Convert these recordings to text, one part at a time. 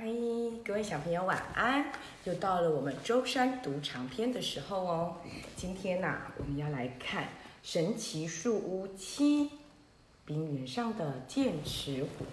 嗨，各位小朋友晚安！又到了我们舟山读长篇的时候哦。今天呐、我们要来看《神奇树屋七》冰原上的剑齿虎。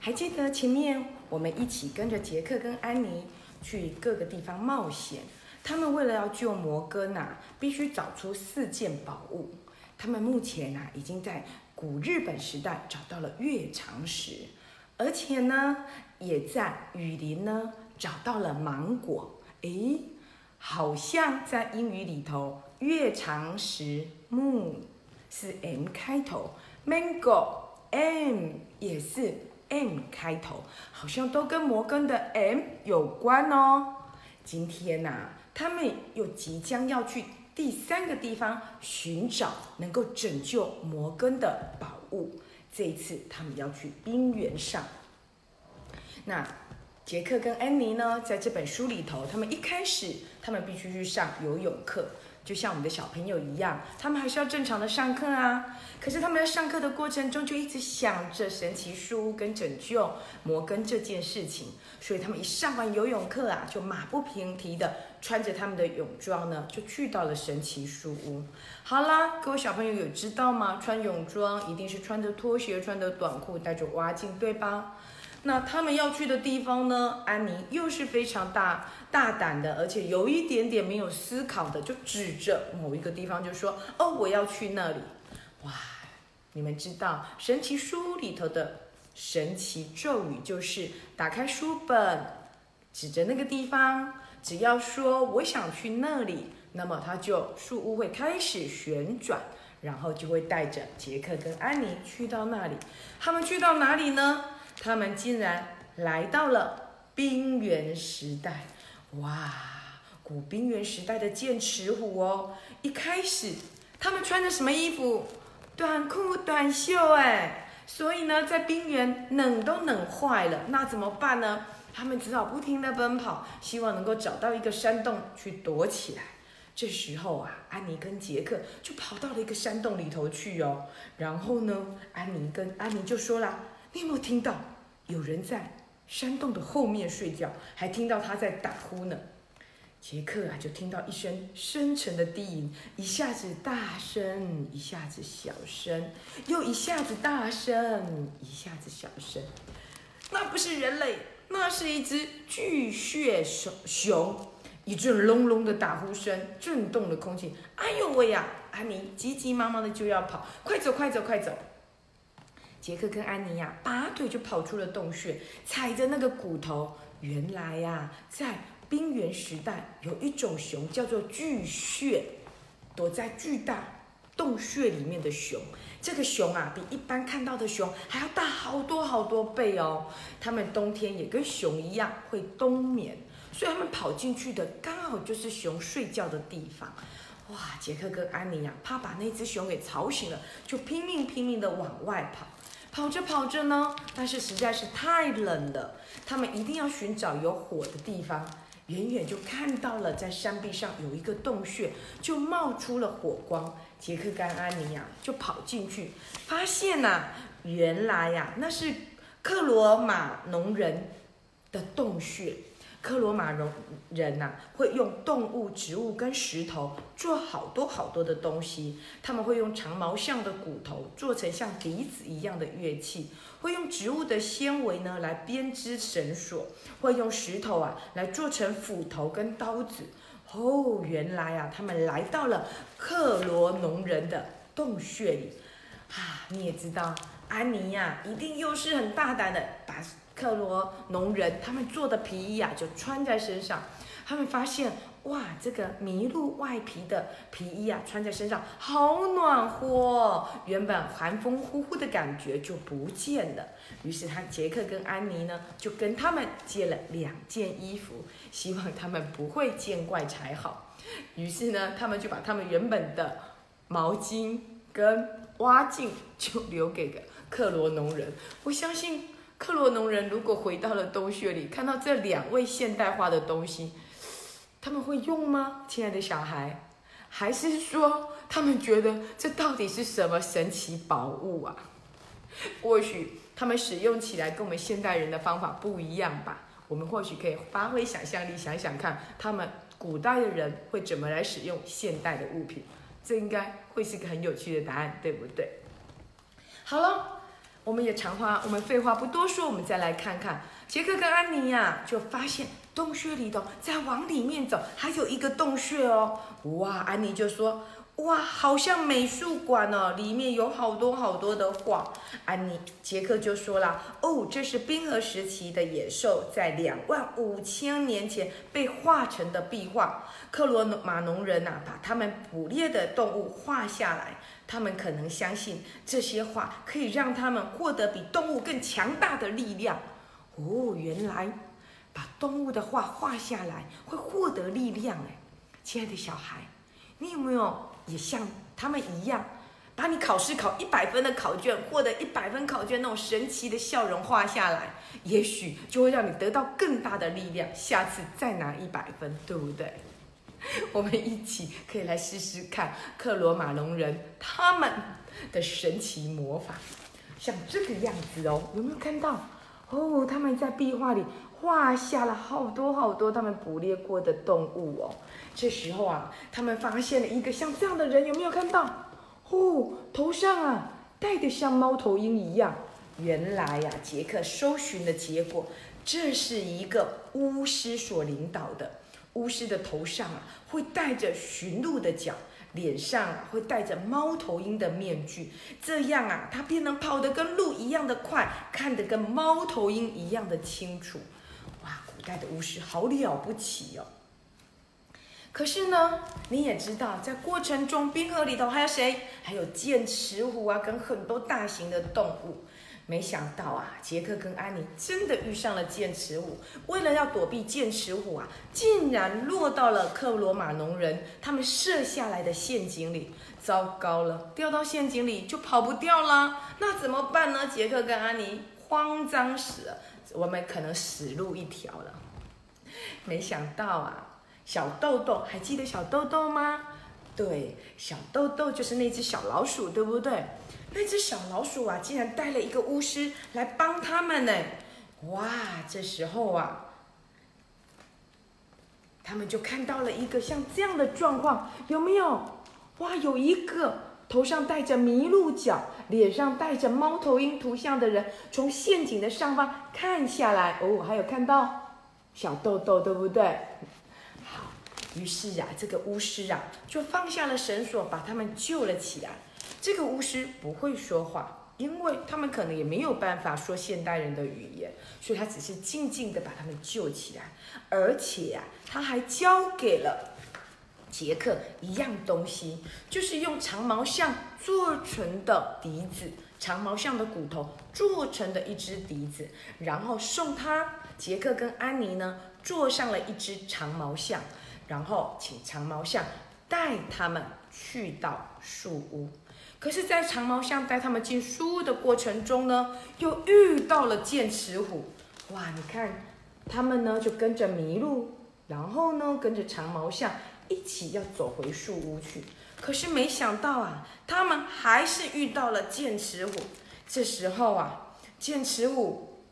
还记得前面我们一起跟着杰克跟安妮去各个地方冒险，他们为了要救摩根呐、必须找出四件宝物。他们目前呐、已经在古日本时代找到了月长石，而且呢，也在雨林呢找到了芒果。诶，好像在英语里头，月长石 moon 是 M 开头，mango M 也是 M 开头，好像都跟摩根的 M 有关哦。今天呐、他们又即将要去第三个地方寻找能够拯救摩根的宝物。这一次他们要去冰原上。那杰克跟安妮呢，在这本书里头，他们一开始他们必须去上游泳课，就像我们的小朋友一样，他们还是要正常的上课啊。可是他们在上课的过程中，就一直想着神奇书屋跟拯救摩根这件事情，所以他们一上完游泳课啊，就马不停蹄的穿着他们的泳装呢，就去到了神奇书屋。好啦，各位小朋友有知道吗？穿泳装一定是穿着拖鞋、穿着短裤、戴着蛙镜，对吧？那他们要去的地方呢？安妮又是非常大大胆的，而且有一点点没有思考的，就指着某一个地方就说：“哦，我要去那里。”哇！你们知道神奇书屋里头的神奇咒语就是打开书本，指着那个地方，只要说我想去那里，那么它就树屋会开始旋转，然后就会带着杰克跟安妮去到那里。他们去到哪里呢？他们竟然来到了冰原时代，哇！古冰原时代的剑齿虎哦。一开始他们穿着什么衣服？短裤短袖哎，所以呢，在冰原冷都冷坏了，那怎么办呢？他们只好不停地奔跑，希望能够找到一个山洞去躲起来。这时候啊，安妮跟杰克就跑到了一个山洞里头去哦。然后呢，安妮跟安妮就说啦：“你有没有听到有人在山洞的后面睡觉？还听到他在打呼呢。”杰克啊，就听到一声深沉的低吟，一下子大声，一下子小声，又一下子大声，一下子小声。那不是人类，那是一只巨蟹熊熊。一阵隆隆的打呼声震动了空气。哎呦喂呀！安妮急急忙忙的就要跑，快走快走快走！杰克跟安妮呀、拔腿就跑出了洞穴，踩着那个骨头。原来呀、在冰原时代有一种熊叫做巨穴，躲在巨大洞穴里面的熊。这个熊啊，比一般看到的熊还要大好多好多倍哦。它们冬天也跟熊一样会冬眠，所以它们跑进去的刚好就是熊睡觉的地方。哇，杰克跟安妮呀、怕把那只熊给吵醒了，就拼命拼命的往外跑。跑着跑着呢，但是实在是太冷了，他们一定要寻找有火的地方。远远就看到了，在山壁上有一个洞穴，就冒出了火光。杰克跟安妮呀、就跑进去，发现呐、原来呀、那是克罗马农人的洞穴。克罗马农人呐、会用动物、植物跟石头做好多好多的东西。他们会用长毛象的骨头做成像笛子一样的乐器，会用植物的纤维呢来编织绳索，会用石头啊来做成斧头跟刀子。哦，原来啊，他们来到了克罗农人的洞穴里。啊，你也知道，安妮呀、一定又是很大胆的，把克罗农人他们做的皮衣啊，就穿在身上。他们发现，哇，这个麋鹿外皮的皮衣啊，穿在身上好暖和，原本寒风呼呼的感觉就不见了。于是他杰克跟安妮呢，就跟他们借了两件衣服，希望他们不会见怪才好。于是呢，他们就把他们原本的毛巾跟蛙镜就留给了克罗农人。我相信克罗农人如果回到了洞穴里，看到这两位现代化的东西，他们会用吗？亲爱的小孩，还是说他们觉得这到底是什么神奇宝物啊？或许他们使用起来跟我们现代人的方法不一样吧。我们或许可以发挥想象力，想想看，他们古代的人会怎么来使用现代的物品。这应该会是个很有趣的答案，对不对？好了，我们也长话，我们废话不多说，我们再来看看杰克跟安妮呀，就发现洞穴里头，在往里面走，还有一个洞穴哦。哇，安妮就说。哇，好像美术馆哦，里面有好多好多的画。安妮杰克就说了：“哦，这是冰河时期的野兽在两万五千年前被画成的壁画。克罗马农人呐，把他们捕猎的动物画下来。他们可能相信这些画可以让他们获得比动物更强大的力量。哦，原来把动物的画画下来会获得力量哎，亲爱的小孩，你有没有？”也像他们一样，把你考试考一百分的考卷，获得一百分考卷那种神奇的笑容画下来，也许就会让你得到更大的力量，下次再拿一百分，对不对？我们一起可以来试试看克罗马龙人他们的神奇魔法，像这个样子哦，有没有看到？哦，他们在壁画里画下了好多好多他们捕猎过的动物哦。这时候啊，他们发现了一个像这样的人，有没有看到？哦，头上啊戴的像猫头鹰一样。原来呀，杰克搜寻的结果，这是一个巫师所领导的。巫师的头上啊会戴着驯鹿的角，脸上啊会戴着猫头鹰的面具，这样啊，他便能跑得跟鹿一样的快，看得跟猫头鹰一样的清楚。盖，的巫师好了不起哦！可是呢，你也知道，在过程中，冰河里头还有谁？还有剑齿虎啊，跟很多大型的动物。没想到啊，杰克跟安妮真的遇上了剑齿虎。为了要躲避剑齿虎啊，竟然落到了克罗马农人他们设下来的陷阱里。糟糕了，掉到陷阱里就跑不掉了。那怎么办呢？杰克跟安妮慌张死了，我们可能死路一条了。没想到啊。小豆豆还记得小豆豆吗？对，小豆豆就是那只小老鼠，对不对？那只小老鼠啊，竟然带了一个巫师来帮他们呢！哇，这时候啊，他们就看到了一个像这样的状况，有没有？哇，有一个头上戴着麋鹿角、脸上戴着猫头鹰图像的人，从陷阱的上方看下来。哦，还有看到小豆豆，对不对？好于是啊，这个巫师啊，就放下了绳索，把他们救了起来。这个巫师不会说话，因为他们可能也没有办法说现代人的语言，所以他只是静静的把他们救起来。而且呀，他还交给了杰克一样东西，就是用长毛象做成的笛子，长毛象的骨头做成的一只笛子，然后送他杰克跟安妮呢，坐上了一只长毛象。然后请长毛象带他们去到树屋，可是，在长毛象带他们进树屋的过程中呢，又遇到了剑齿虎。哇，你看，他们呢就跟着麋鹿，然后呢跟着长毛象一起要走回树屋去。可是没想到啊，他们还是遇到了剑齿虎。这时候啊，剑齿虎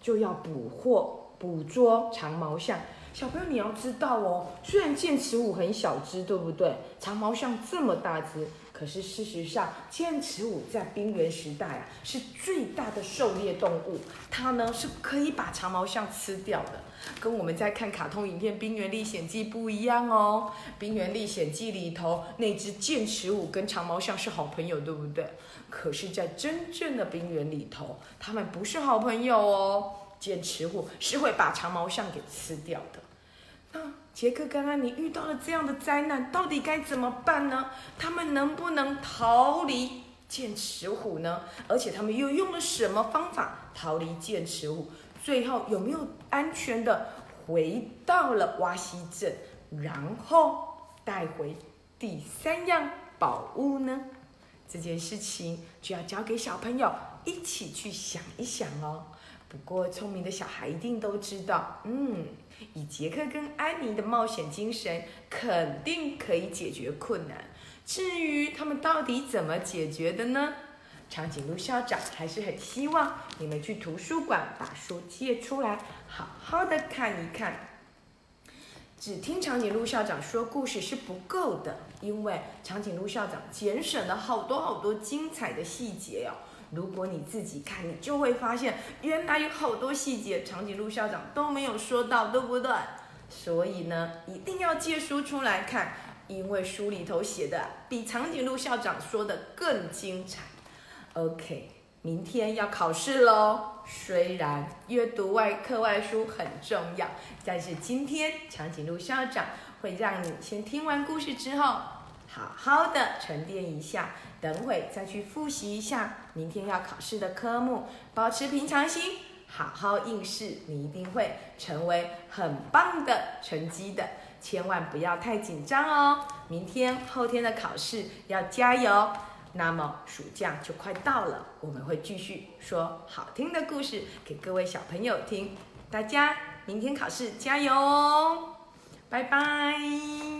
就要捕获、捕捉长毛象。小朋友，你要知道哦，虽然剑齿虎很小只，对不对？长毛象这么大只，可是事实上，剑齿虎在冰原时代啊，是最大的狩猎动物。它呢是可以把长毛象吃掉的，跟我们在看卡通影片《冰原历险记》不一样哦。《冰原历险记》里头那只剑齿虎跟长毛象是好朋友，对不对？可是，在真正的冰原里头，他们不是好朋友哦。剑齿虎是会把长毛象给吃掉的。那杰克刚刚你遇到了这样的灾难，到底该怎么办呢？他们能不能逃离剑齿虎呢？而且他们又用了什么方法逃离剑齿虎？最后有没有安全的回到了瓦西镇，然后带回第三样宝物呢？这件事情就要交给小朋友一起去想一想哦。不过聪明的小孩一定都知道，嗯。以杰克跟安妮的冒险精神，肯定可以解决困难。至于他们到底怎么解决的呢？长颈鹿校长还是很希望你们去图书馆把书借出来，好好的看一看。只听长颈鹿校长说故事是不够的，因为长颈鹿校长节省了好多好多精彩的细节哦。如果你自己看，你就会发现原来有好多细节长颈鹿校长都没有说到，对不对？所以呢，一定要借书出来看，因为书里头写的比长颈鹿校长说的更精彩。OK，明天要考试喽。虽然阅读外课外书很重要，但是今天长颈鹿校长会让你先听完故事之后，好好的沉淀一下，等会再去复习一下明天要考试的科目，保持平常心，好好应试，你一定会成为很棒的成绩的，千万不要太紧张哦。明天后天的考试要加油。那么暑假就快到了，我们会继续说好听的故事给各位小朋友听。大家明天考试加油哦，拜拜。